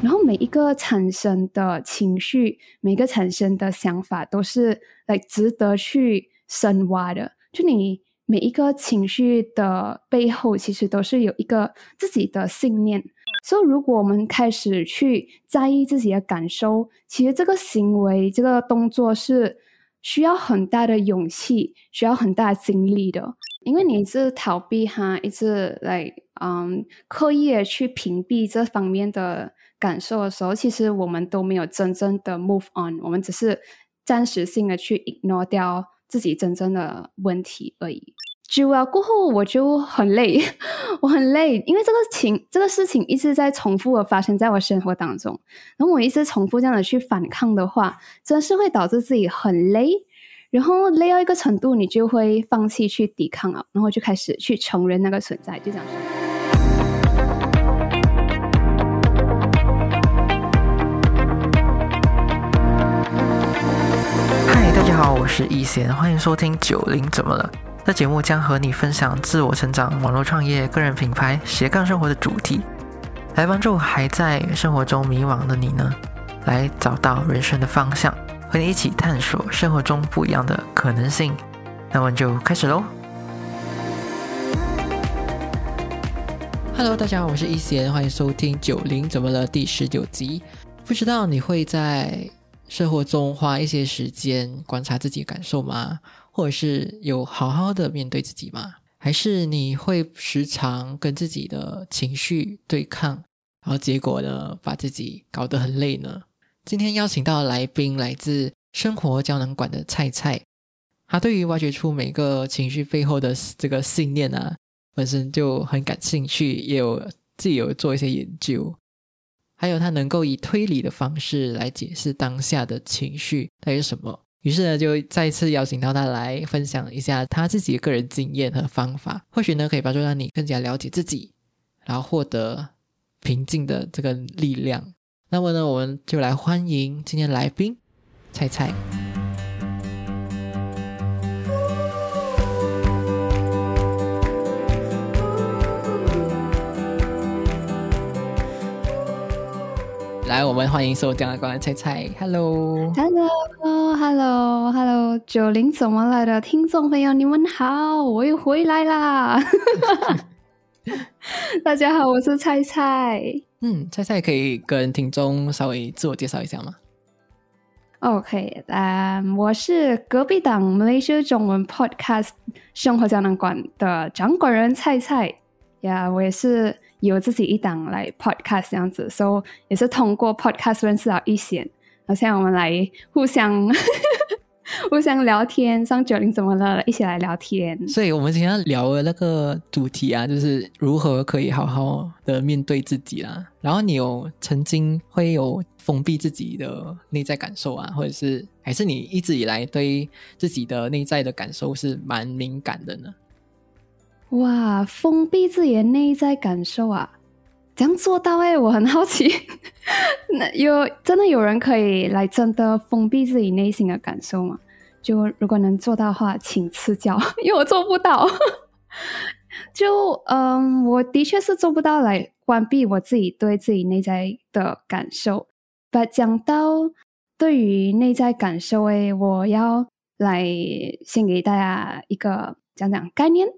然后每一个产生的情绪，每个产生的想法，都是来值得去深挖的。就你每一个情绪的背后，其实都是有一个自己的信念。所以，如果我们开始去在意自己的感受，其实这个行为、这个动作是需要很大的勇气、需要很大的精力的。因为你一直逃避哈，一直来嗯刻意的去屏蔽这方面的感受的时候，其实我们都没有真正的 move on，我们只是暂时性的去 ignore 掉自己真正的问题而已。久了过后，我就很累，我很累，因为这个情这个事情一直在重复的发生在我生活当中，然后我一直重复这样的去反抗的话，真是会导致自己很累，然后累到一个程度，你就会放弃去抵抗了，然后就开始去承认那个存在，就这样。我是易贤，欢迎收听九零怎么了。这节目将和你分享自我成长、网络创业、个人品牌、斜杠生活的主题，来帮助还在生活中迷惘的你呢，来找到人生的方向，和你一起探索生活中不一样的可能性。那我们就开始喽！Hello，大家好，我是一贤，欢迎收听《九零怎么了》第十九集。不知道你会在生活中花一些时间观察自己感受吗？或者是有好好的面对自己吗？还是你会时常跟自己的情绪对抗，然后结果呢，把自己搞得很累呢？今天邀请到来宾来自生活胶囊馆的菜菜，他对于挖掘出每个情绪背后的这个信念啊，本身就很感兴趣，也有自己有做一些研究，还有他能够以推理的方式来解释当下的情绪到底是什么。于是呢，就再次邀请到他来分享一下他自己的个人经验和方法，或许呢可以帮助让你更加了解自己，然后获得平静的这个力量。那么呢，我们就来欢迎今天来宾，菜菜。来，我们欢迎收听的观众菜菜，Hello，Hello，Hello，Hello，九零怎么来的听众朋友，你们好，我又回来啦！大家好，我是菜菜。嗯，菜菜可以跟听众稍微自我介绍一下吗？OK，嗯，我是隔壁档 Malaysia 中文 Podcast 生活胶囊馆的掌管人菜菜呀，我也是。有自己一档来 podcast 这样子，所以也是通过 podcast 认识到一些。那现在我们来互相 互相聊天，上九零怎么了？一起来聊天。所以我们今天聊的那个主题啊，就是如何可以好好的面对自己啦。然后你有曾经会有封闭自己的内在感受啊，或者是还是你一直以来对自己的内在的感受是蛮敏感的呢？哇，封闭自己的内在感受啊，怎样做到？哎，我很好奇，那有真的有人可以来真的封闭自己内心的感受吗？就如果能做到的话，请赐教，因为我做不到。就嗯，我的确是做不到来关闭我自己对自己内在的感受。把讲到对于内在感受，哎，我要来先给大家一个讲讲概念。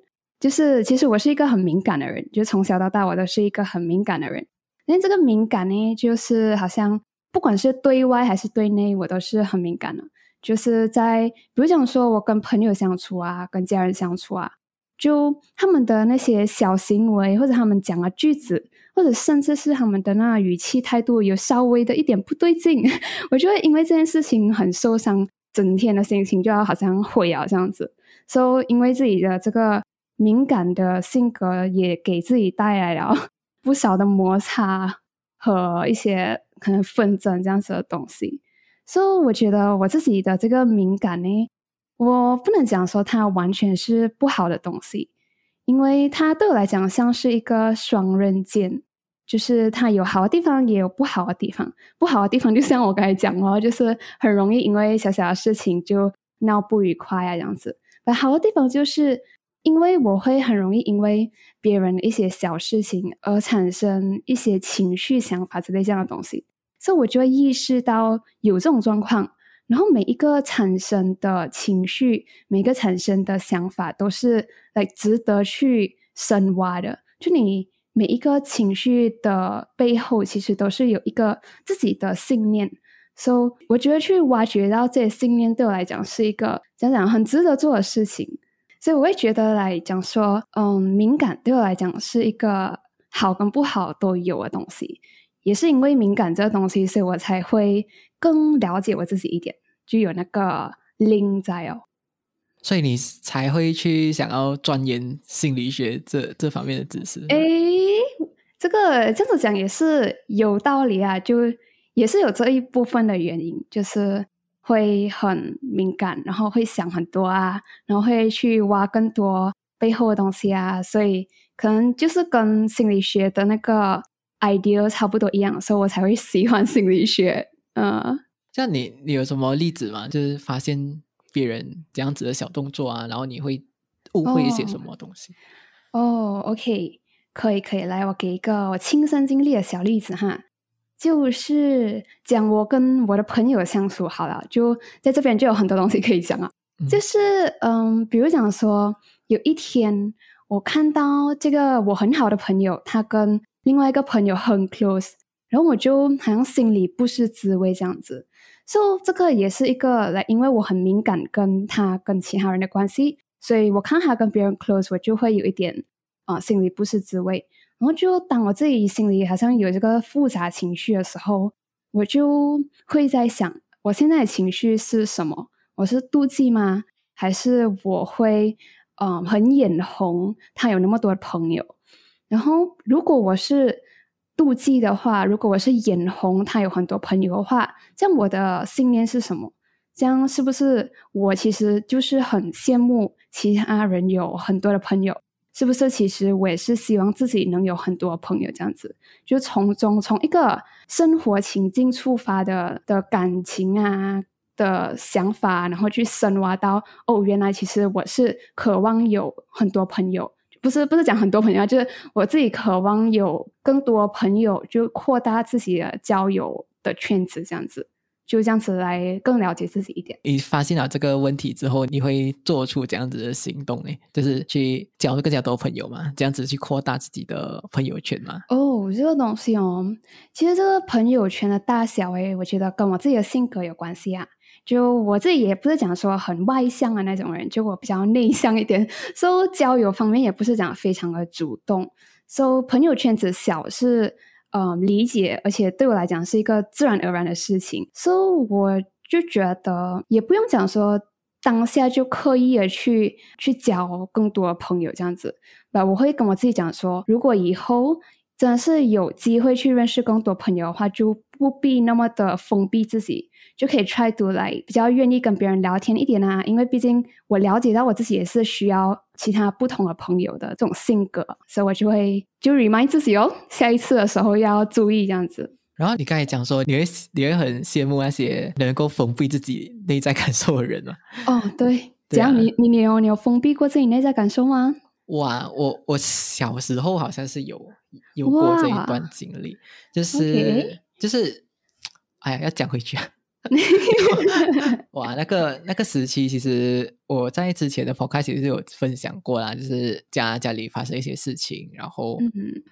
就是，其实我是一个很敏感的人，就从小到大我都是一个很敏感的人。因为这个敏感呢，就是好像不管是对外还是对内，我都是很敏感的。就是在比如讲说，我跟朋友相处啊，跟家人相处啊，就他们的那些小行为，或者他们讲的句子，或者甚至是他们的那语气态度有稍微的一点不对劲，我就会因为这件事情很受伤，整天的心情就要好像毁啊这样子。所以因为自己的这个。敏感的性格也给自己带来了 不少的摩擦和一些可能纷争这样子的东西，所以我觉得我自己的这个敏感呢，我不能讲说它完全是不好的东西，因为它对我来讲像是一个双刃剑，就是它有好的地方，也有不好的地方。不好的地方就像我刚才讲哦，就是很容易因为小小的事情就闹不愉快啊这样子。而好的地方就是。因为我会很容易因为别人的一些小事情而产生一些情绪、想法之类这样的东西，所以我就会意识到有这种状况。然后每一个产生的情绪，每个产生的想法，都是来值得去深挖的。就你每一个情绪的背后，其实都是有一个自己的信念。所以我觉得去挖掘到这些信念，对我来讲是一个讲讲很值得做的事情。所以我会觉得来讲说，嗯，敏感对我来讲是一个好跟不好都有的东西。也是因为敏感这个东西，所以我才会更了解我自己一点，就有那个 link 在哦。所以你才会去想要钻研心理学这这方面的知识。诶，这个这样子讲也是有道理啊，就也是有这一部分的原因，就是会很敏感，然后会想很多啊，然后会去挖更多背后的东西啊，所以可能就是跟心理学的那个 idea 差不多一样，所以我才会喜欢心理学。嗯，像你，你有什么例子吗？就是发现。别人这样子的小动作啊，然后你会误会一些什么东西？哦，OK，可以可以，来，我给一个我亲身经历的小例子哈，就是讲我跟我的朋友相处好了，就在这边就有很多东西可以讲啊，就是嗯，比如讲说有一天我看到这个我很好的朋友，他跟另外一个朋友很 close，然后我就好像心里不是滋味这样子。就这个也是一个来，因为我很敏感跟他跟其他人的关系，所以我看他跟别人 close，我就会有一点啊心里不是滋味。然后就当我自己心里好像有这个复杂情绪的时候，我就会在想，我现在的情绪是什么？我是妒忌吗？还是我会嗯很眼红他有那么多的朋友？然后如果我是。妒忌的话，如果我是眼红他有很多朋友的话，这样我的信念是什么？这样是不是我其实就是很羡慕其他人有很多的朋友？是不是其实我也是希望自己能有很多朋友？这样子就从中从一个生活情境出发的的感情啊的想法，然后去深挖到哦，原来其实我是渴望有很多朋友。不是不是讲很多朋友，就是我自己渴望有更多朋友，就扩大自己的交友的圈子，这样子，就这样子来更了解自己一点。你发现了这个问题之后，你会做出这样子的行动呢？就是去交更加多朋友嘛，这样子去扩大自己的朋友圈嘛？哦，这个东西哦，其实这个朋友圈的大小，诶，我觉得跟我自己的性格有关系啊。就我自己也不是讲说很外向的那种人，就我比较内向一点，所以交友方面也不是讲非常的主动，所以朋友圈子小是嗯理解，而且对我来讲是一个自然而然的事情，所以我就觉得也不用讲说当下就刻意的去去交更多的朋友这样子，那我会跟我自己讲说，如果以后真的是有机会去认识更多朋友的话，就不必那么的封闭自己。就可以 try to 来比较愿意跟别人聊天一点啊，因为毕竟我了解到我自己也是需要其他不同的朋友的这种性格，所以我就会就 remind 自己哦，下一次的时候要注意这样子。然后你刚才讲说，你会你会很羡慕那些能够封闭自己内在感受的人吗？哦，对，这样你你你有你有封闭过自己内在感受吗？哇，我我小时候好像是有有过这一段经历，就是就是，哎呀，要讲回去啊。哇，那个那个时期，其实我在之前的 podcast 其实有分享过啦，就是家家里发生一些事情，然后，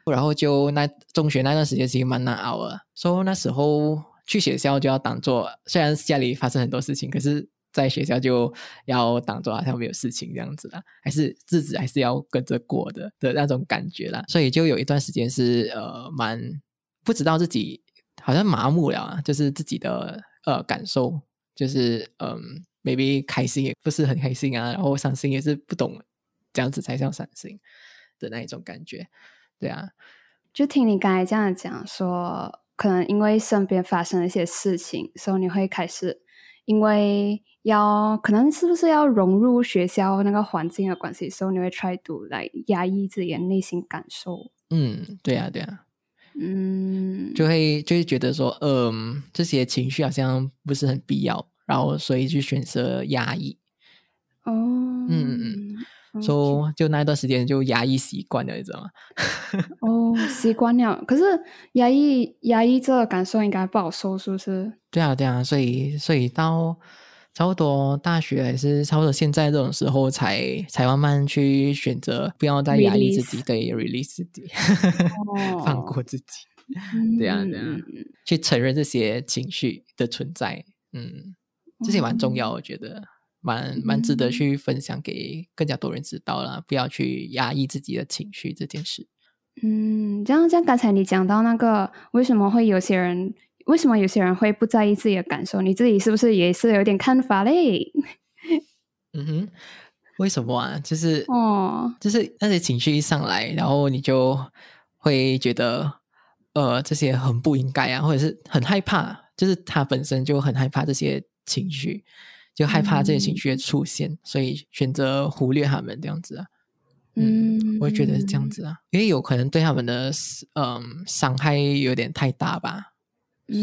然后就那中学那段时间其实蛮难熬的，所以那时候去学校就要当做，虽然家里发生很多事情，可是在学校就要当做好像没有事情这样子啦，还是日子还是要跟着过的的那种感觉啦，所以就有一段时间是呃蛮不知道自己好像麻木了，啊，就是自己的。呃，感受就是嗯，maybe 开心也不是很开心啊，然后伤心也是不懂这样子才叫伤心的那一种感觉，对啊。就听你刚才这样讲，说可能因为身边发生了一些事情，所以你会开始因为要可能是不是要融入学校那个环境的关系，所以你会 try to 来压抑自己的内心感受。嗯，对啊，对啊。嗯，就会就会觉得说，嗯，这些情绪好像不是很必要，然后所以就选择压抑。哦，嗯嗯嗯。所以就那一段时间就压抑习惯了，你知道吗？哦，习惯了。可是压抑压抑这个感受应该不好受，是不是？对啊，对啊，所以所以到差不多大学还是差不多现在这种时候，才才慢慢去选择不要再压抑自己，对，release 自己，放过自己。对啊，对啊，去承认这些情绪的存在，嗯，这些蛮重要，我觉得蛮蛮值得去分享给更加多人知道了，不要去压抑自己的情绪这件事。嗯，这样像刚才你讲到那个，为什么会有些人，为什么有些人会不在意自己的感受？你自己是不是也是有点看法嘞？嗯哼，为什么啊？就是哦，就是那些情绪一上来，然后你就会觉得。呃，这些很不应该啊，或者是很害怕，就是他本身就很害怕这些情绪，就害怕这些情绪的出现，所以选择忽略他们这样子啊。嗯，我也觉得是这样子啊，因为有可能对他们的嗯伤害有点太大吧，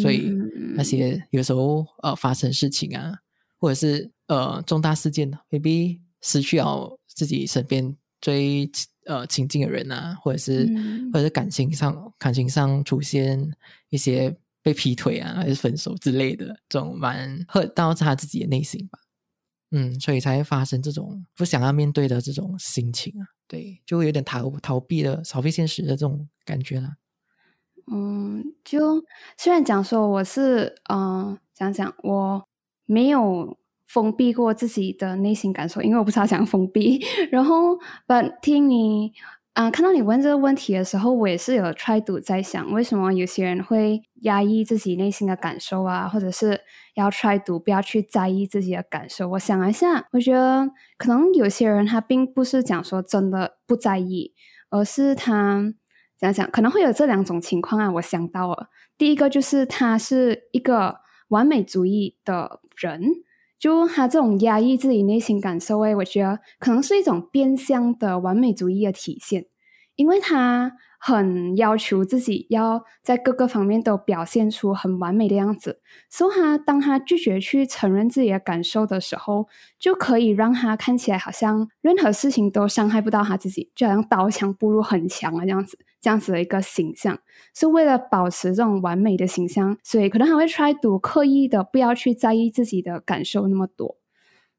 所以那些有时候呃发生事情啊，或者是呃重大事件，maybe 失去了自己身边最。呃，亲近的人啊，或者是或者是感情上感情上出现一些被劈腿啊，还是分手之类的，这种蛮会到他自己的内心吧。嗯，所以才会发生这种不想要面对的这种心情啊。对，就会有点逃逃避的逃避现实的这种感觉了。嗯，就虽然讲说我是嗯，讲讲我没有。封闭过自己的内心感受，因为我不知道想封闭。然后，但听你啊，看到你问这个问题的时候，我也是有 try to 在想，为什么有些人会压抑自己内心的感受啊，或者是要 try to 不要去在意自己的感受？我想一下，我觉得可能有些人他并不是讲说真的不在意，而是他讲讲可能会有这两种情况啊。我想到了，第一个就是他是一个完美主义的人。就他这种压抑自己内心感受，诶，我觉得可能是一种变相的完美主义的体现，因为他很要求自己要在各个方面都表现出很完美的样子，所以他当他拒绝去承认自己的感受的时候，就可以让他看起来好像任何事情都伤害不到他自己，就好像刀枪不入很强啊这样子。这样子的一个形象，是为了保持这种完美的形象，所以可能还会 try to 刻意的不要去在意自己的感受那么多。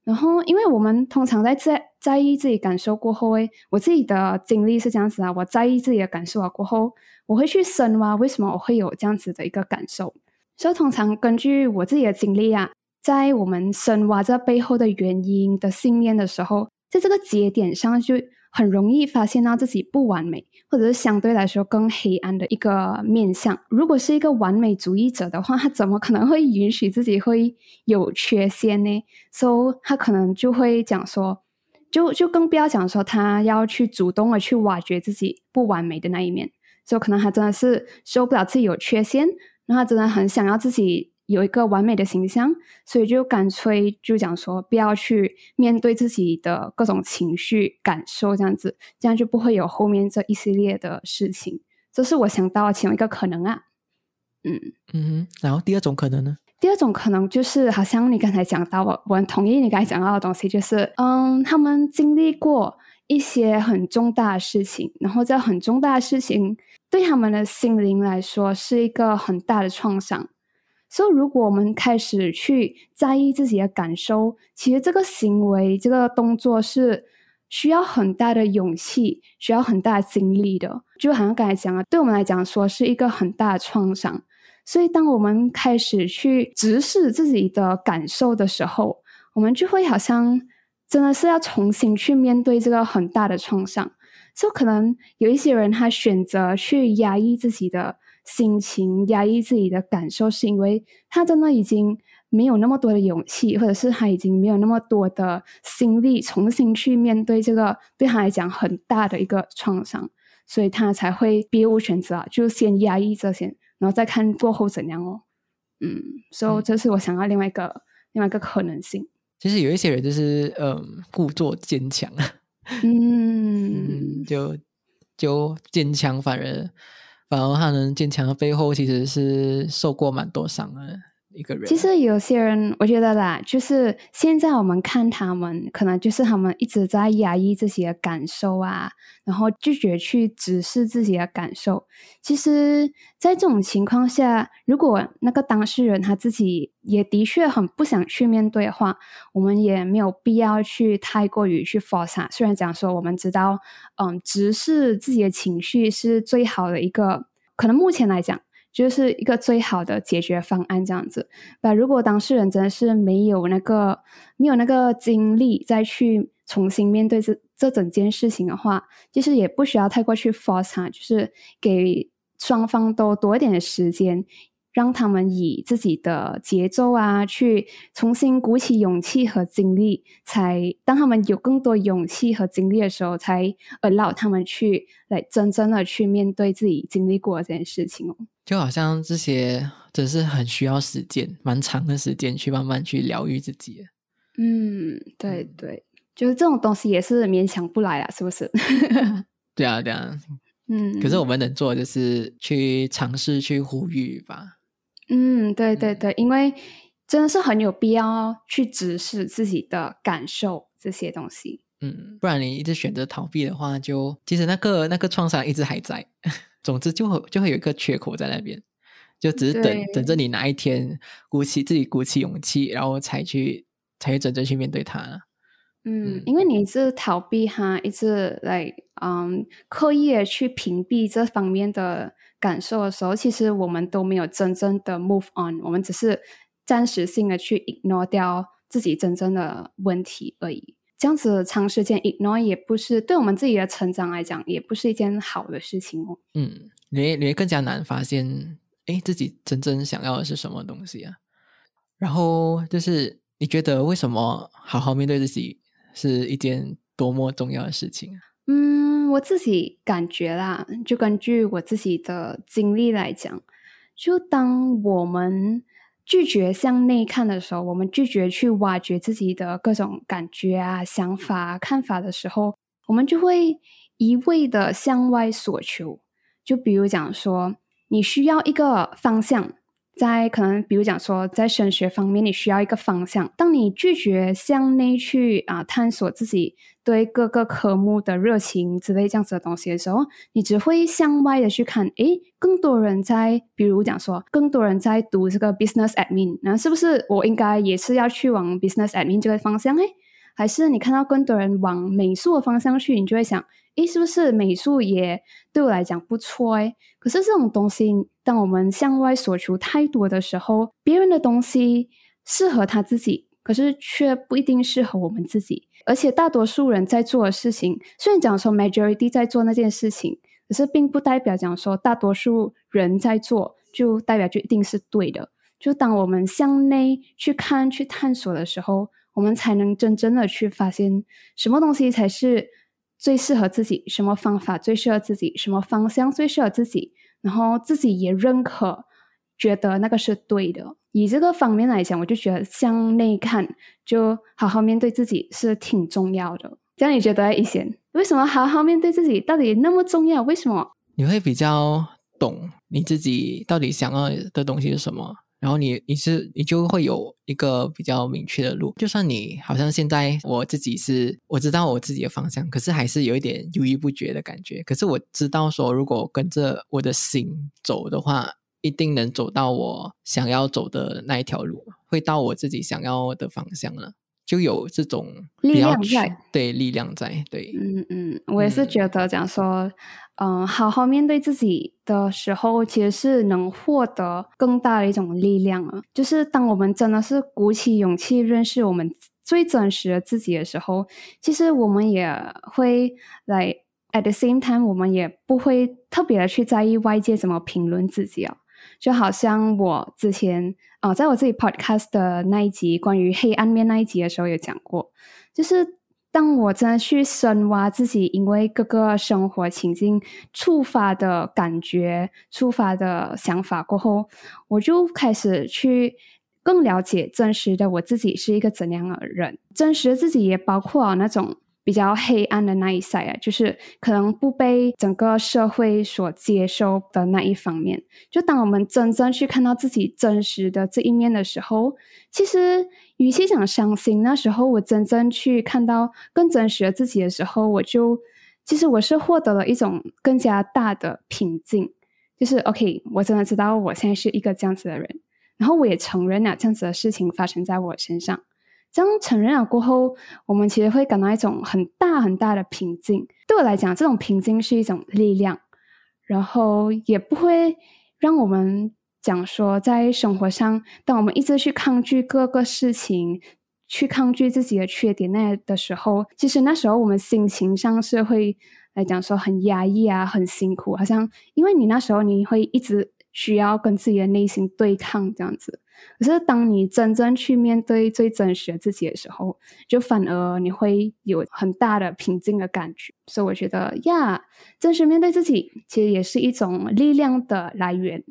然后，因为我们通常在在在意自己感受过后，诶，我自己的经历是这样子啊，我在意自己的感受啊过后，我会去深挖为什么我会有这样子的一个感受。所以，通常根据我自己的经历啊，在我们深挖这背后的原因的信念的时候，在这个节点上就。很容易发现到自己不完美，或者是相对来说更黑暗的一个面相。如果是一个完美主义者的话，他怎么可能会允许自己会有缺陷呢？所以，他可能就会讲说，就就更不要讲说他要去主动的去挖掘自己不完美的那一面。所以，可能他真的是受不了自己有缺陷，那他真的很想要自己。有一个完美的形象，所以就干脆就讲说，不要去面对自己的各种情绪感受，这样子，这样就不会有后面这一系列的事情。这是我想到其中一个可能啊。嗯嗯，然后第二种可能呢？第二种可能就是，好像你刚才讲到，我我很同意你刚才讲到的东西，就是嗯，他们经历过一些很重大的事情，然后这很重大的事情对他们的心灵来说是一个很大的创伤。所以，如果我们开始去在意自己的感受，其实这个行为、这个动作是需要很大的勇气、需要很大的精力的。就好像刚才讲了，对我们来讲说是一个很大的创伤。所以，当我们开始去直视自己的感受的时候，我们就会好像真的是要重新去面对这个很大的创伤。就可能有一些人他选择去压抑自己的。心情压抑自己的感受，是因为他真的已经没有那么多的勇气，或者是他已经没有那么多的心力重新去面对这个对他来讲很大的一个创伤，所以他才会别无选择，就先压抑这些，然后再看过后怎样哦。嗯，所以这是我想要另外一个另外一个可能性。其实有一些人就是嗯，故作坚强，嗯，就就坚强反而。反而他能坚强的背后，其实是受过蛮多伤的。其实有些人，我觉得啦，就是现在我们看他们，可能就是他们一直在压抑自己的感受啊，然后拒绝去直视自己的感受。其实，在这种情况下，如果那个当事人他自己也的确很不想去面对的话，我们也没有必要去太过于去 force 啊。虽然讲说，我们知道，嗯，直视自己的情绪是最好的一个，可能目前来讲。就是一个最好的解决方案，这样子。那如果当事人真的是没有那个没有那个精力再去重新面对这这整件事情的话，其实也不需要太过去 force 他，就是给双方都多一点的时间。让他们以自己的节奏啊，去重新鼓起勇气和精力，才当他们有更多勇气和精力的时候，才 allow 他们去来真正的去面对自己经历过这件事情哦。就好像这些只是很需要时间，蛮长的时间去慢慢去疗愈自己。嗯，对对，就是这种东西也是勉强不来啊，是不是？对啊，对啊。嗯，可是我们能做的就是去尝试去呼吁吧。嗯，对对对，因为真的是很有必要去直视自己的感受这些东西。嗯，不然你一直选择逃避的话，就其实那个那个创伤一直还在。总之，就会就会有一个缺口在那边，就只是等等着你哪一天鼓起自己鼓起勇气，然后才去才去真正去面对它。嗯，因为你是逃避哈，一直来嗯刻意的去屏蔽这方面的。感受的时候，其实我们都没有真正的 move on，我们只是暂时性的去 ignore 掉自己真正的问题而已。这样子长时间 ignore 也不是对我们自己的成长来讲，也不是一件好的事情哦。嗯，你你会更加难发现，哎，自己真正想要的是什么东西啊？然后就是你觉得为什么好好面对自己是一件多么重要的事情啊？嗯，我自己感觉啦，就根据我自己的经历来讲，就当我们拒绝向内看的时候，我们拒绝去挖掘自己的各种感觉啊、想法、看法的时候，我们就会一味的向外索求。就比如讲说，你需要一个方向。在可能，比如讲说，在升学方面，你需要一个方向。当你拒绝向内去啊探索自己对各个科目的热情之类这样子的东西的时候，你只会向外的去看。诶，更多人在，比如讲说，更多人在读这个 business admin，那是不是我应该也是要去往 business admin 这个方向？诶，还是你看到更多人往美术的方向去，你就会想。诶，是不是美术也对我来讲不错？诶，可是这种东西，当我们向外索求太多的时候，别人的东西适合他自己，可是却不一定适合我们自己。而且大多数人在做的事情，虽然讲说 majority 在做那件事情，可是并不代表讲说大多数人在做就代表就一定是对的。就当我们向内去看、去探索的时候，我们才能真正的去发现什么东西才是。最适合自己什么方法最适合自己什么方向最适合自己，然后自己也认可，觉得那个是对的。以这个方面来讲，我就觉得向内看，就好好面对自己是挺重要的。这样你觉得，一贤？为什么好好面对自己到底那么重要？为什么？你会比较懂你自己到底想要的东西是什么？然后你你是你就会有一个比较明确的路，就算你好像现在我自己是我知道我自己的方向，可是还是有一点犹豫不决的感觉。可是我知道说，如果跟着我的心走的话，一定能走到我想要走的那一条路，会到我自己想要的方向了。就有这种力量在，对力量在，对，嗯嗯，我也是觉得讲说，嗯，好好面对自己的时候，其实是能获得更大的一种力量啊。就是当我们真的是鼓起勇气认识我们最真实的自己的时候，其实我们也会来 at the same time，我们也不会特别的去在意外界怎么评论自己啊。就好像我之前啊，在我自己 podcast 的那一集关于黑暗面那一集的时候有讲过，就是当我真的去深挖自己，因为各个生活情境触发的感觉、触发的想法过后，我就开始去更了解真实的我自己是一个怎样的人。真实的自己也包括那种比较黑暗的那一 side 啊，就是可能不被整个社会所接受的那一方面。就当我们真正去看到自己真实的这一面的时候，其实与其想伤心，那时候我真正去看到更真实的自己的时候，我就其实我是获得了一种更加大的平静。就是 OK，我真的知道我现在是一个这样子的人，然后我也承认了这样子的事情发生在我身上。这样承认了过后，我们其实会感到一种很大很大的平静。对我来讲，这种平静是一种力量，然后也不会让我们讲说，在生活上，当我们一直去抗拒各个事情，去抗拒自己的缺点那的时候，其实那时候我们心情上是会。来讲说很压抑啊，很辛苦，好像因为你那时候你会一直需要跟自己的内心对抗这样子。可是当你真正去面对最真实的自己的时候，就反而你会有很大的平静的感觉。所以我觉得呀，真实面对自己其实也是一种力量的来源。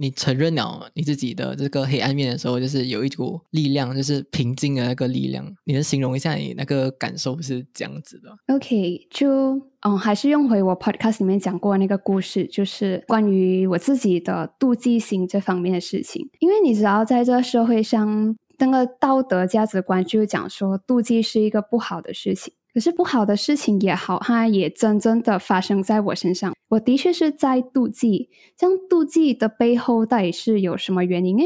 你承认了你自己的这个黑暗面的时候，就是有一股力量，就是平静的那个力量。你能形容一下你那个感受是这样子的？OK，就嗯，还是用回我 Podcast 里面讲过那个故事，就是关于我自己的妒忌心这方面的事情。因为你知道，在这个社会上，那个道德价值观就讲说，妒忌是一个不好的事情。可是不好的事情也好，它也真正的发生在我身上。我的确是在妒忌，这样妒忌的背后到底是有什么原因呢？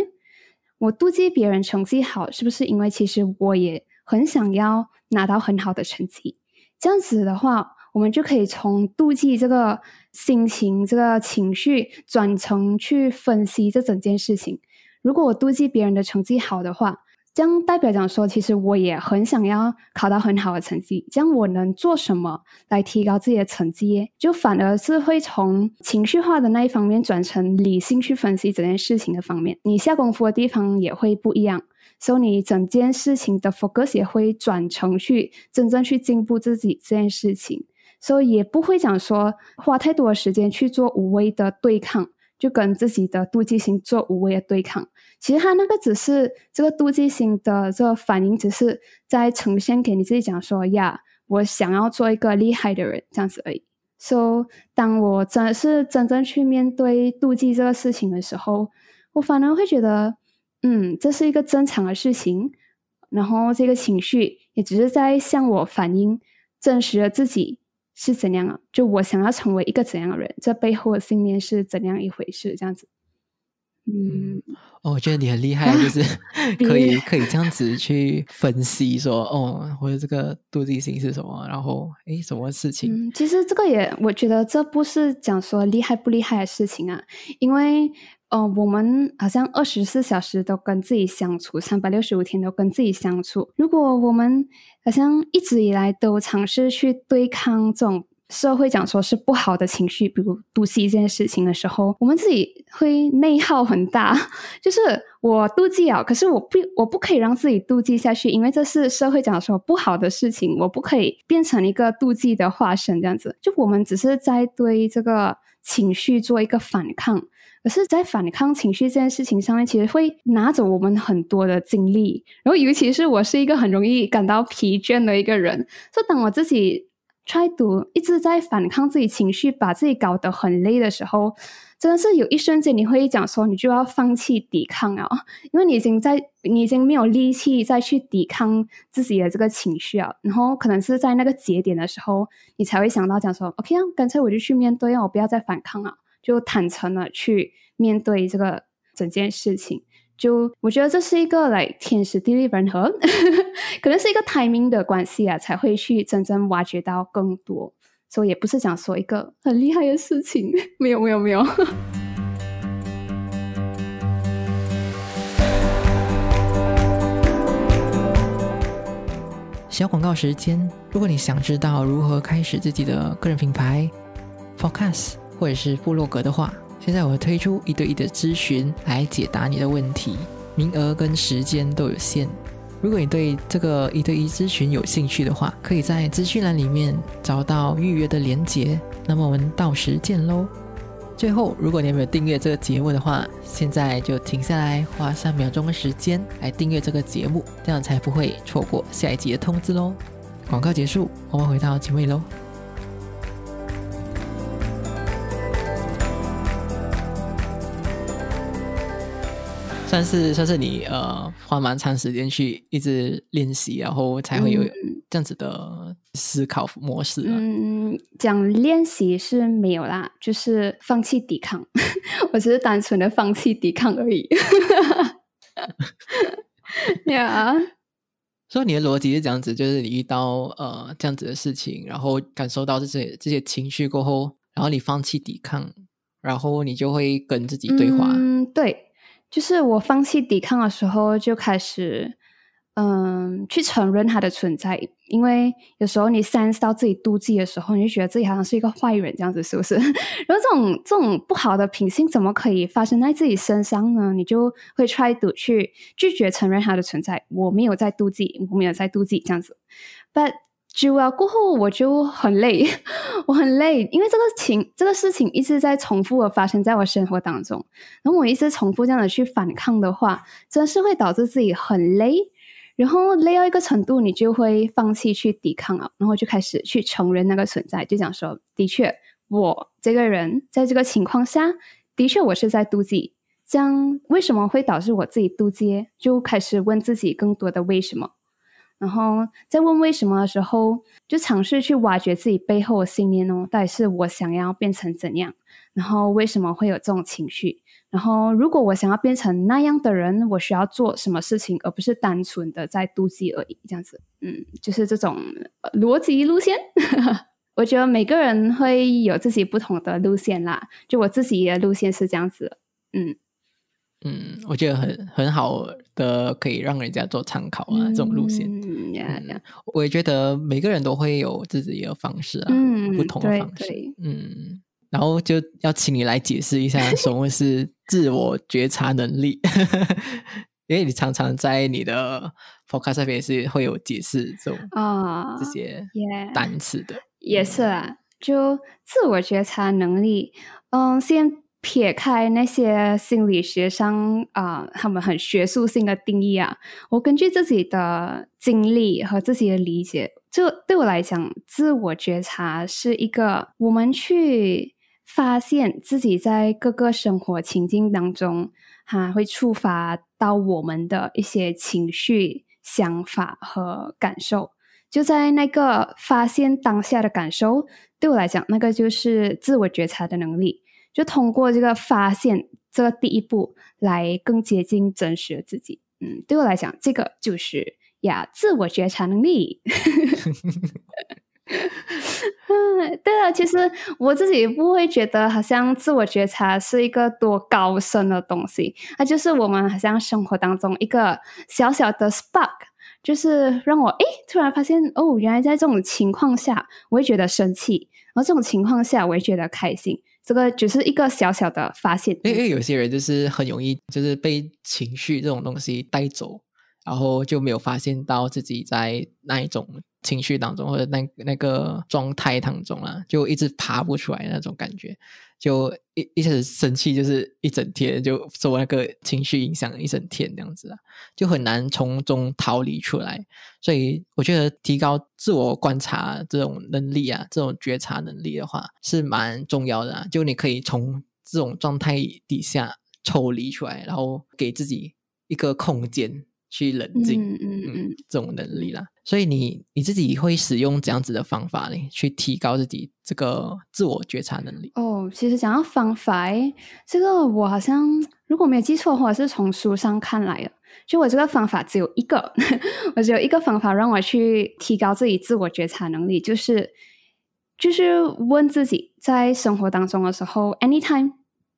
我妒忌别人成绩好，是不是因为其实我也很想要拿到很好的成绩？这样子的话，我们就可以从妒忌这个心情、这个情绪转成去分析这整件事情。如果我妒忌别人的成绩好的话，这样代表讲说，其实我也很想要考到很好的成绩。这样我能做什么来提高自己的成绩？就反而是会从情绪化的那一方面转成理性去分析整件事情的方面。你下功夫的地方也会不一样，所以你整件事情的 focus 也会转成去真正去进步自己这件事情。所以也不会讲说花太多的时间去做无谓的对抗。就跟自己的妒忌心做无谓的对抗，其实他那个只是这个妒忌心的这个反应，只是在呈现给你自己讲说呀，我想要做一个厉害的人这样子而已。So，当我真的是真正去面对妒忌这个事情的时候，我反而会觉得，嗯，这是一个正常的事情，然后这个情绪也只是在向我反映真实的自己。是怎样啊？就我想要成为一个怎样的人，这背后的信念是怎样一回事？这样子，嗯，哦，我觉得你很厉害，就是 可以可以这样子去分析说，哦，我的这个妒忌心是什么，然后诶，什么事情？嗯，其实这个也，我觉得这不是讲说厉害不厉害的事情啊，因为。哦，我们好像二十四小时都跟自己相处，三百六十五天都跟自己相处。如果我们好像一直以来都尝试去对抗这种社会讲说是不好的情绪，比如妒忌这件事情的时候，我们自己会内耗很大。就是我妒忌啊，可是我不，我不可以让自己妒忌下去，因为这是社会讲说不好的事情，我不可以变成一个妒忌的化身这样子。就我们只是在对这个情绪做一个反抗。可是，在反抗情绪这件事情上面，其实会拿走我们很多的精力。然后，尤其是我是一个很容易感到疲倦的一个人，就当我自己 try to 一直在反抗自己情绪，把自己搞得很累的时候，真的是有一瞬间你会讲说，你就要放弃抵抗啊，因为你已经在，你已经没有力气再去抵抗自己的这个情绪啊。然后，可能是在那个节点的时候，你才会想到讲说，OK 啊，干脆我就去面对，让我不要再反抗了。就坦诚的去面对这个整件事情，就我觉得这是一个来天时地利人和，可能是一个 timing 的关系啊，才会去真正挖掘到更多。所以也不是想说一个很厉害的事情，没有没有没有。小广告时间，如果你想知道如何开始自己的个人品牌，Focus。或者是部落格的话，现在我会推出一对一的咨询来解答你的问题，名额跟时间都有限。如果你对这个一对一咨询有兴趣的话，可以在资讯栏里面找到预约的连接。那么我们到时见喽。最后，如果你还没有订阅这个节目的话，现在就停下来，花三秒钟的时间来订阅这个节目，这样才不会错过下一集的通知喽。广告结束，我们回到结尾喽。算是算是你呃花蛮长时间去一直练习，然后才会有这样子的思考模式。嗯，讲练习是没有啦，就是放弃抵抗，我只是单纯的放弃抵抗而已。呀，所以你的逻辑是这样子，就是你遇到呃这样子的事情，然后感受到这些这些情绪过后，然后你放弃抵抗，然后你就会跟自己对话。嗯，对。就是我放弃抵抗的时候，就开始嗯去承认它的存在。因为有时候你 sense 到自己妒忌的时候，你就觉得自己好像是一个坏人这样子，是不是？然后这种这种不好的品性怎么可以发生在自己身上呢？你就会 try to 去拒绝承认它的存在。我没有在妒忌，我没有在妒忌这样子。But 久了过后，我就很累，我很累，因为这个情这个事情一直在重复的发生在我生活当中。然后我一直重复这样的去反抗的话，真是会导致自己很累。然后累到一个程度，你就会放弃去抵抗了，然后就开始去承认那个存在，就讲说：的确，我这个人在这个情况下，的确我是在妒忌。这样为什么会导致我自己妒忌？就开始问自己更多的为什么。然后在问为什么的时候，就尝试去挖掘自己背后的信念哦，到底是我想要变成怎样？然后为什么会有这种情绪？然后如果我想要变成那样的人，我需要做什么事情，而不是单纯的在妒忌而已？这样子，嗯，就是这种逻辑路线。我觉得每个人会有自己不同的路线啦。就我自己的路线是这样子，嗯。嗯，我觉得很很好的，可以让人家做参考啊，这种路线。嗯，我也觉得每个人都会有自己的方式啊，不同的方式。嗯，然后就要请你来解释一下什么是自我觉察能力，因为你常常在你的 podcast 上面是会有解释这种啊这些单词的。也是啊，就自我觉察能力，嗯，先。撇开那些心理学上啊，他们很学术性的定义啊，我根据自己的经历和自己的理解，就对我来讲，自我觉察是一个我们去发现自己在各个生活情境当中，哈，会触发到我们的一些情绪、想法和感受。就在那个发现当下的感受，对我来讲，那个就是自我觉察的能力。就通过这个发现这个第一步来更接近真实的自己，嗯，对我来讲，这个就是呀，自我觉察能力。嗯，对啊，其实我自己不会觉得好像自我觉察是一个多高深的东西，它就是我们好像生活当中一个小小的 spark，就是让我诶突然发现哦，原来在这种情况下我会觉得生气，然后这种情况下我会觉得开心。这个只是一个小小的发现，因为有些人就是很容易就是被情绪这种东西带走，然后就没有发现到自己在那一种情绪当中或者那那个状态当中啊，就一直爬不出来那种感觉。就一一下子生气，就是一整天就受那个情绪影响一整天这样子啊，就很难从中逃离出来。所以我觉得提高自我观察这种能力啊，这种觉察能力的话，是蛮重要的。啊。就你可以从这种状态底下抽离出来，然后给自己一个空间。去冷静，嗯嗯嗯，这种能力啦，所以你你自己会使用怎样子的方法呢，去提高自己这个自我觉察能力。哦，其实讲到方法，这个我好像如果没有记错的话，是从书上看来的。就我这个方法只有一个，我只有一个方法让我去提高自己自我觉察能力，就是就是问自己，在生活当中的时候，anytime，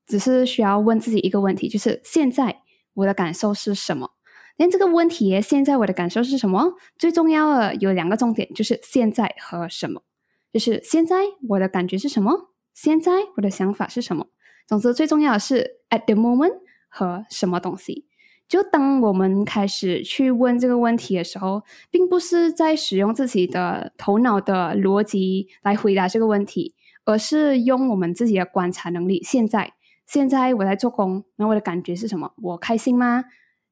只是需要问自己一个问题，就是现在我的感受是什么。连这个问题，现在我的感受是什么？最重要的有两个重点，就是现在和什么。就是现在我的感觉是什么？现在我的想法是什么？总之，最重要的是 at the moment 和什么东西。就当我们开始去问这个问题的时候，并不是在使用自己的头脑的逻辑来回答这个问题，而是用我们自己的观察能力。现在，现在我在做工，那我的感觉是什么？我开心吗？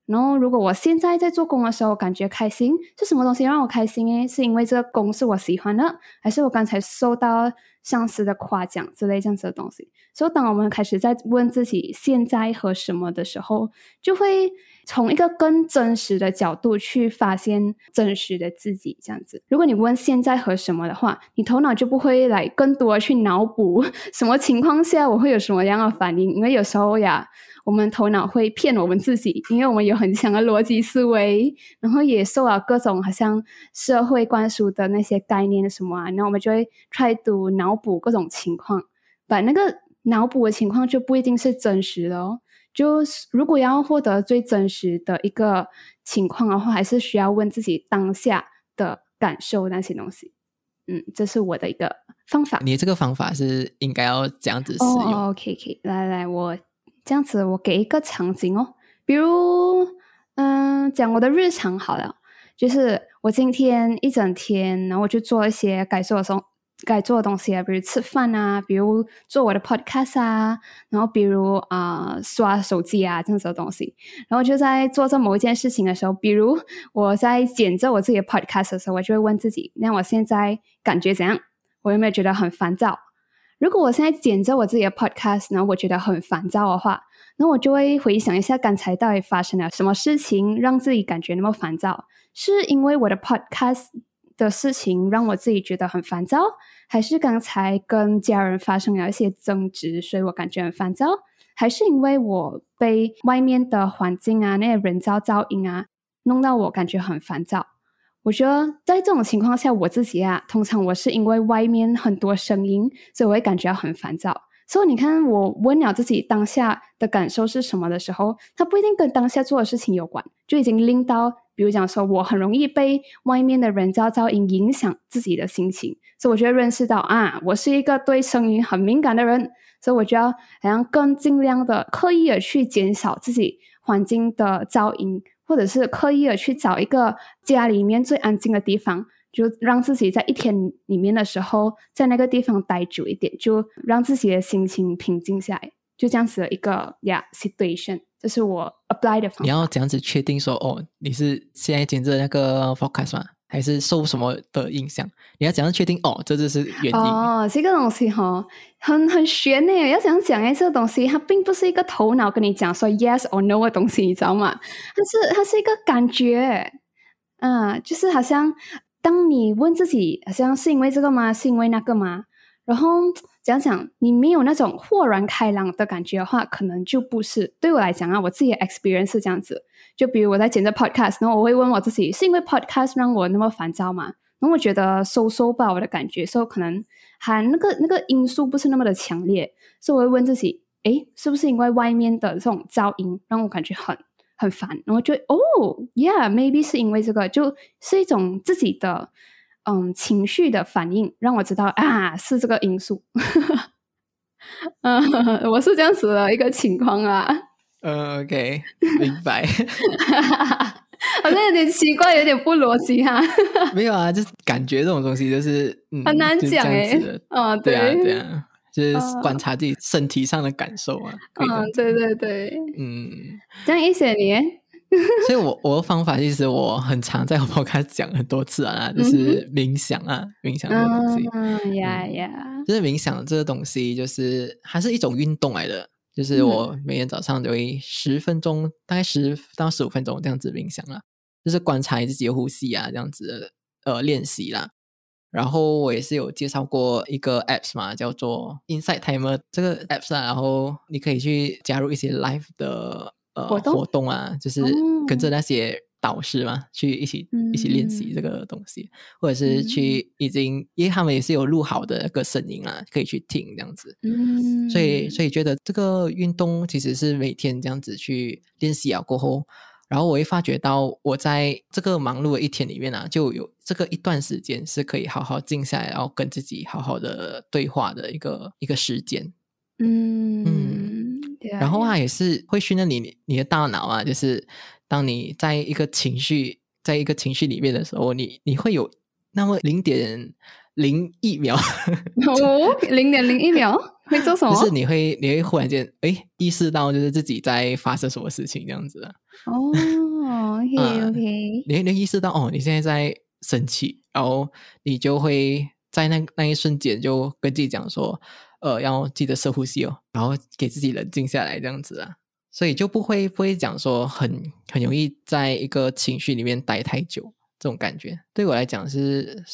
然后，如果我现在在做工的时候感觉开心，是什么东西让我开心？诶，是因为这个工是我喜欢的，还是我刚才受到上司的夸奖之类这样子的东西？所以，当我们开始在问自己现在和什么的时候，就会从一个更真实的角度去发现真实的自己。这样子，如果你问现在和什么的话，你头脑就不会来更多去脑补 什么情况下我会有什么样的反应，因为有时候呀。我们头脑会骗我们自己，因为我们有很强的逻辑思维，然后也受了各种好像社会灌输的那些概念什么啊，然后我们就会 try to 脑补各种情况，把那个脑补的情况就不一定是真实的哦。就是如果要获得最真实的一个情况的话，还是需要问自己当下的感受那些东西。嗯，这是我的一个方法。你这个方法是应该要这样子使用。OK，OK，来来我。这样子，我给一个场景哦，比如，嗯，讲我的日常好了，就是我今天一整天，然后我去做一些该做的东该做的东西啊，比如吃饭啊，比如做我的 podcast 啊，然后比如啊刷手机啊这样子的东西，然后就在做这某一件事情的时候，比如我在剪着我自己的 podcast 的时候，我就会问自己，那我现在感觉怎样？我有没有觉得很烦躁？如果我现在剪着我自己的 podcast，然后我觉得很烦躁的话，那我就会回想一下刚才到底发生了什么事情，让自己感觉那么烦躁。是因为我的 podcast 的事情让我自己觉得很烦躁，还是刚才跟家人发生了一些争执，所以我感觉很烦躁？还是因为我被外面的环境啊，那些人造噪音啊，弄到我感觉很烦躁？我觉得在这种情况下，我自己啊，通常我是因为外面很多声音，所以我会感觉很烦躁。所以你看，我问了自己当下的感受是什么的时候，它不一定跟当下做的事情有关，就已经拎到，比如讲说，我很容易被外面的人造噪音影响自己的心情。所以我觉得认识到啊，我是一个对声音很敏感的人，所以我就要好像更尽量的刻意的去减少自己环境的噪音。或者是刻意的去找一个家里面最安静的地方，就让自己在一天里面的时候，在那个地方待久一点，就让自己的心情平静下来，就这样子的一个呀 situation，这是我 apply 的方法。你要怎样子确定说，哦，你是现在剪着那个 focus 吗？还是受什么的影响？你要怎样确定？哦，这就是原因。哦，这个东西哈，很很玄呢。要怎样讲？哎，这个东西它并不是一个头脑跟你讲说 yes or no 的东西，你知道吗？它是它是一个感觉。嗯，就是好像当你问自己，好像是因为这个吗？是因为那个吗？然后讲讲，你没有那种豁然开朗的感觉的话，可能就不是。对我来讲啊，我自己的 experience 是这样子。就比如我在剪这 podcast，然后我会问我自己，是因为 podcast 让我那么烦躁吗？然后我觉得收收吧，我的感觉，所以可能还那个那个因素不是那么的强烈，所以我会问自己，诶，是不是因为外面的这种噪音让我感觉很很烦？然后就哦，yeah，maybe 是因为这个，就是一种自己的嗯情绪的反应，让我知道啊是这个因素。嗯，我是这样子的一个情况啊。嗯，OK，明白。好像有点奇怪，有点不逻辑哈。没有啊，就是感觉这种东西就是很难讲哎。嗯，对啊，对啊，就是观察自己身体上的感受啊。嗯，对对对。嗯，这样一些年。所以我我的方法其实我很常在我 podcast 讲很多次啊，就是冥想啊，冥想这个东西。嗯呀呀，就是冥想这个东西，就是它是一种运动来的。就是我每天早上都会十分钟，大概十到十五分钟这样子冥想啦，就是观察自己的呼吸啊，这样子呃练习啦。然后我也是有介绍过一个 apps 嘛，叫做 Inside Timer 这个 apps 啊，然后你可以去加入一些 live 的呃活动？啊，就是跟着那些。导师嘛，去一起一起练习这个东西，或者是去已经，因为他们也是有录好的那个声音啊，可以去听这样子。嗯，所以所以觉得这个运动其实是每天这样子去练习啊，过后，然后我会发觉到我在这个忙碌的一天里面啊，就有这个一段时间是可以好好静下来，然后跟自己好好的对话的一个一个时间。嗯。嗯，然后啊，也是会训练你你的大脑啊，就是。当你在一个情绪，在一个情绪里面的时候，你你会有那么零点零一秒，哦，零点零一秒，会做什么？就是你会你会忽然间哎意识到就是自己在发生什么事情这样子啊。哦，OK OK，你你意识到哦，你现在在生气，然后你就会在那那一瞬间就跟自己讲说，呃，要记得深呼吸哦，然后给自己冷静下来这样子啊，所以就不会不会讲说很很容易在一个情绪里面待太久这种感觉。对我来讲是，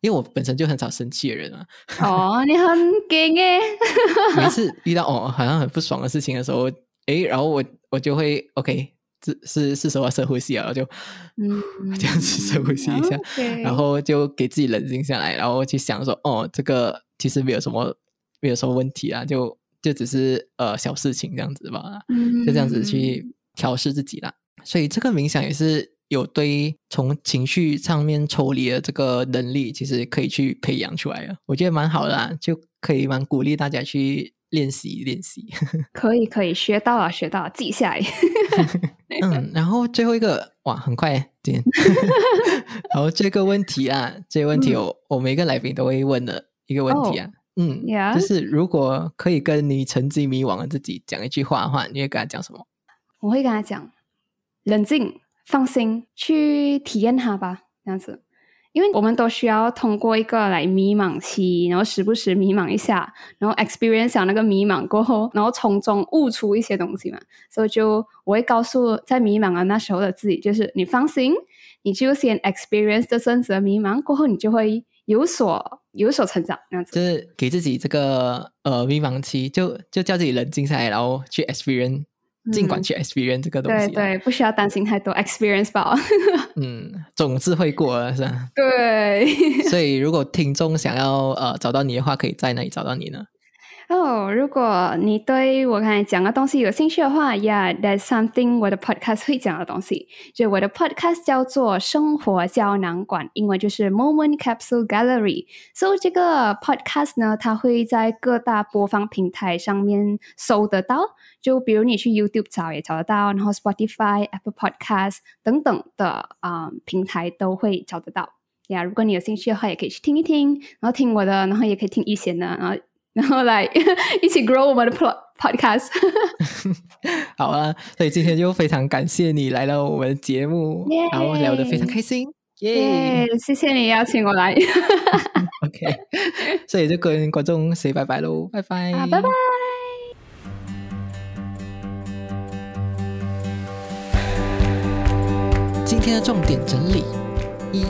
因为我本身就很少生气的人啊。哦，你很劲诶！每次 遇到哦好像很不爽的事情的时候，诶，然后我我就会 OK。是是是时候深呼吸啊，就嗯 这样子深呼吸一下，然后就给自己冷静下来，然后去想说，哦，这个其实没有什么没有什么问题啊，就就只是呃小事情这样子吧，就这样子去调试自己啦。所以这个冥想也是有对从情绪上面抽离的这个能力，其实可以去培养出来的，我觉得蛮好的，就可以蛮鼓励大家去。练习 练习，可以可以学到了学到了，记下来。嗯，然后最后一个哇，很快点。然后这个问题啊，这个问题我我每个来宾都会问的一个问题啊，嗯，就是如果可以跟你曾经迷惘的自己讲一句话的话，你会跟他讲什么？我会跟他讲，冷静，放心，去体验它吧，这样子。因为我们都需要通过一个来迷茫期，然后时不时迷茫一下，然后 experience 那个迷茫过后，然后从中悟出一些东西嘛。所以就我会告诉在迷茫的那时候的自己，就是你放心，你就先 experience 这阵子的迷茫过后，你就会有所有所成长。这样子就是给自己这个呃迷茫期，就就叫自己冷静下来，然后去 experience。尽管去 experience 这个东西，对对，不需要担心太多 experience 吧。嗯，总是会过，是吧？对。所以，如果听众想要呃找到你的话，可以在哪里找到你呢？哦，如果你对我刚才讲的东西有兴趣的话，Yeah，that's something 我的 podcast 会讲的东西。就我的 podcast 叫做生活胶囊馆，英文就是 Moment Capsule Gallery。所以这个 podcast 呢，它会在各大播放平台上面搜得到。就比如你去 YouTube 找也找得到，然后 Spotify、Apple Podcast 等等的啊平台都会找得到。呀，如果你有兴趣的话，也可以去听一听，然后听我的，然后也可以听一些的，然后。然后来一起 grow 我们的 podcast。好啊，所以今天就非常感谢你来到我们的节目，然后聊得非常开心，耶！谢谢你邀请我来。OK，所以就跟观众 say 拜拜喽，拜拜，拜拜。今天的重点整理：一、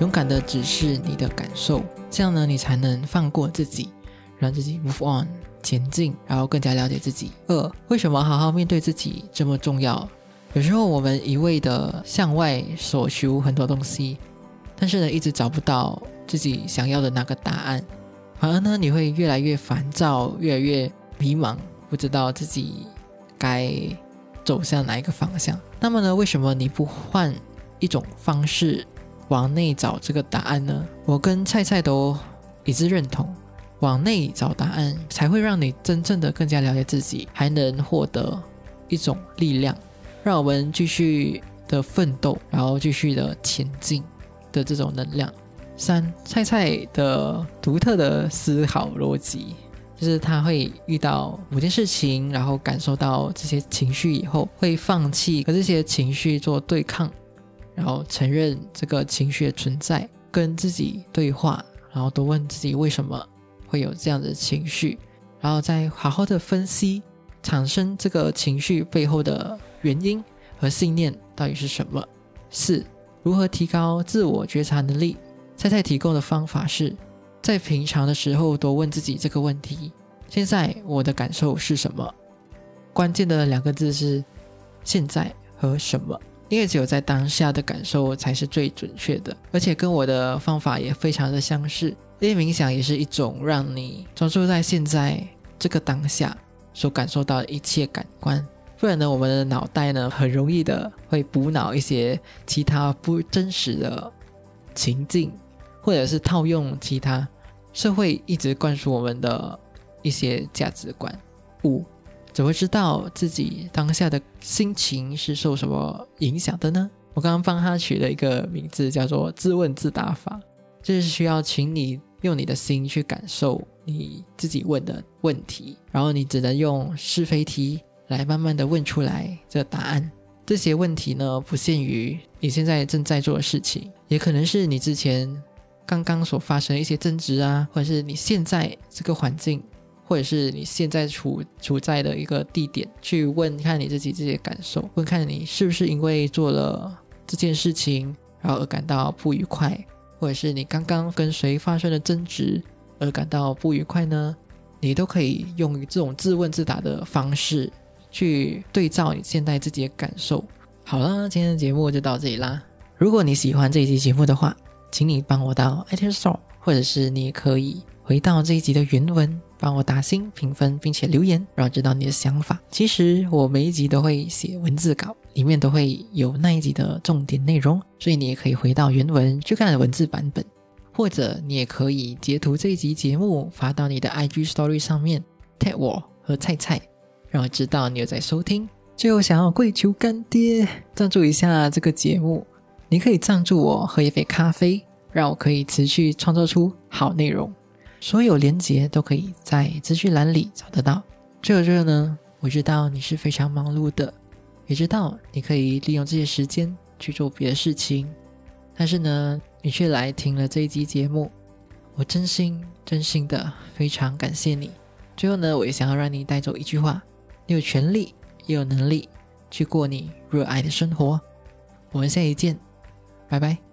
勇敢的指示你的感受，这样呢，你才能放过自己。让自己 move on 前进，然后更加了解自己。二，为什么好好面对自己这么重要？有时候我们一味的向外索求很多东西，但是呢，一直找不到自己想要的那个答案，反而呢，你会越来越烦躁，越来越迷茫，不知道自己该走向哪一个方向。那么呢，为什么你不换一种方式往内找这个答案呢？我跟菜菜都一致认同。往内找答案，才会让你真正的更加了解自己，还能获得一种力量，让我们继续的奋斗，然后继续的前进的这种能量。三菜菜的独特的思考逻辑，就是他会遇到某件事情，然后感受到这些情绪以后，会放弃和这些情绪做对抗，然后承认这个情绪的存在，跟自己对话，然后多问自己为什么。会有这样的情绪，然后再好好的分析产生这个情绪背后的原因和信念到底是什么。四、如何提高自我觉察能力？菜菜提供的方法是在平常的时候多问自己这个问题：现在我的感受是什么？关键的两个字是现在和什么，因为只有在当下的感受才是最准确的，而且跟我的方法也非常的相似。因为冥想也是一种让你专注在现在这个当下所感受到的一切感官，不然呢，我们的脑袋呢很容易的会补脑一些其他不真实的情境，或者是套用其他社会一直灌输我们的一些价值观。五，怎么知道自己当下的心情是受什么影响的呢？我刚刚帮他取了一个名字，叫做“自问自答法”，这是需要请你。用你的心去感受你自己问的问题，然后你只能用是非题来慢慢的问出来这答案。这些问题呢，不限于你现在正在做的事情，也可能是你之前刚刚所发生的一些争执啊，或者是你现在这个环境，或者是你现在处处在的一个地点，去问看你自己这些感受，问看你是不是因为做了这件事情，然后而感到不愉快，或者是你刚刚跟谁发生了争执而感到不愉快呢？你都可以用这种自问自答的方式。去对照你现在自己的感受。好了，今天的节目就到这里啦。如果你喜欢这一集节目的话，请你帮我到 iTunes Store，或者是你也可以回到这一集的原文，帮我打星评分，并且留言，让我知道你的想法。其实我每一集都会写文字稿，里面都会有那一集的重点内容，所以你也可以回到原文去看文字版本，或者你也可以截图这一集节目发到你的 IG Story 上面，tag 我和菜菜。让我知道你有在收听。最后，想要跪求干爹赞助一下这个节目，你可以赞助我喝一杯咖啡，让我可以持续创作出好内容。所有连结都可以在资讯栏里找得到。最后，最后呢，我知道你是非常忙碌的，也知道你可以利用这些时间去做别的事情，但是呢，你却来听了这一集节目，我真心真心的非常感谢你。最后呢，我也想要让你带走一句话。你有权利，也有能力去过你热爱的生活。我们下一见，拜拜。